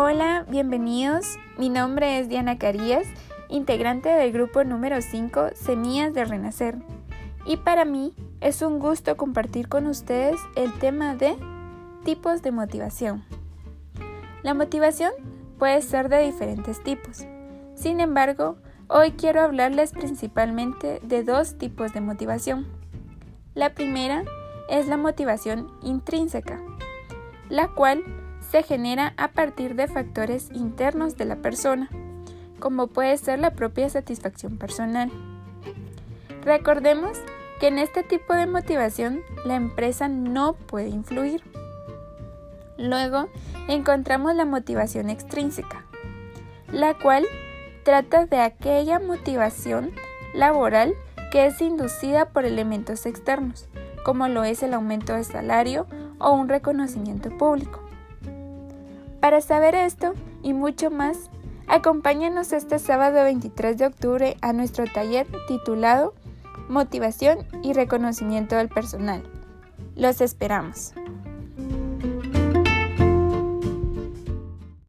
Hola, bienvenidos. Mi nombre es Diana Carías, integrante del grupo número 5 Semillas de Renacer. Y para mí es un gusto compartir con ustedes el tema de tipos de motivación. La motivación puede ser de diferentes tipos. Sin embargo, hoy quiero hablarles principalmente de dos tipos de motivación. La primera es la motivación intrínseca, la cual se genera a partir de factores internos de la persona, como puede ser la propia satisfacción personal. Recordemos que en este tipo de motivación la empresa no puede influir. Luego encontramos la motivación extrínseca, la cual trata de aquella motivación laboral que es inducida por elementos externos, como lo es el aumento de salario o un reconocimiento público. Para saber esto y mucho más, acompáñanos este sábado 23 de octubre a nuestro taller titulado Motivación y reconocimiento del personal. Los esperamos.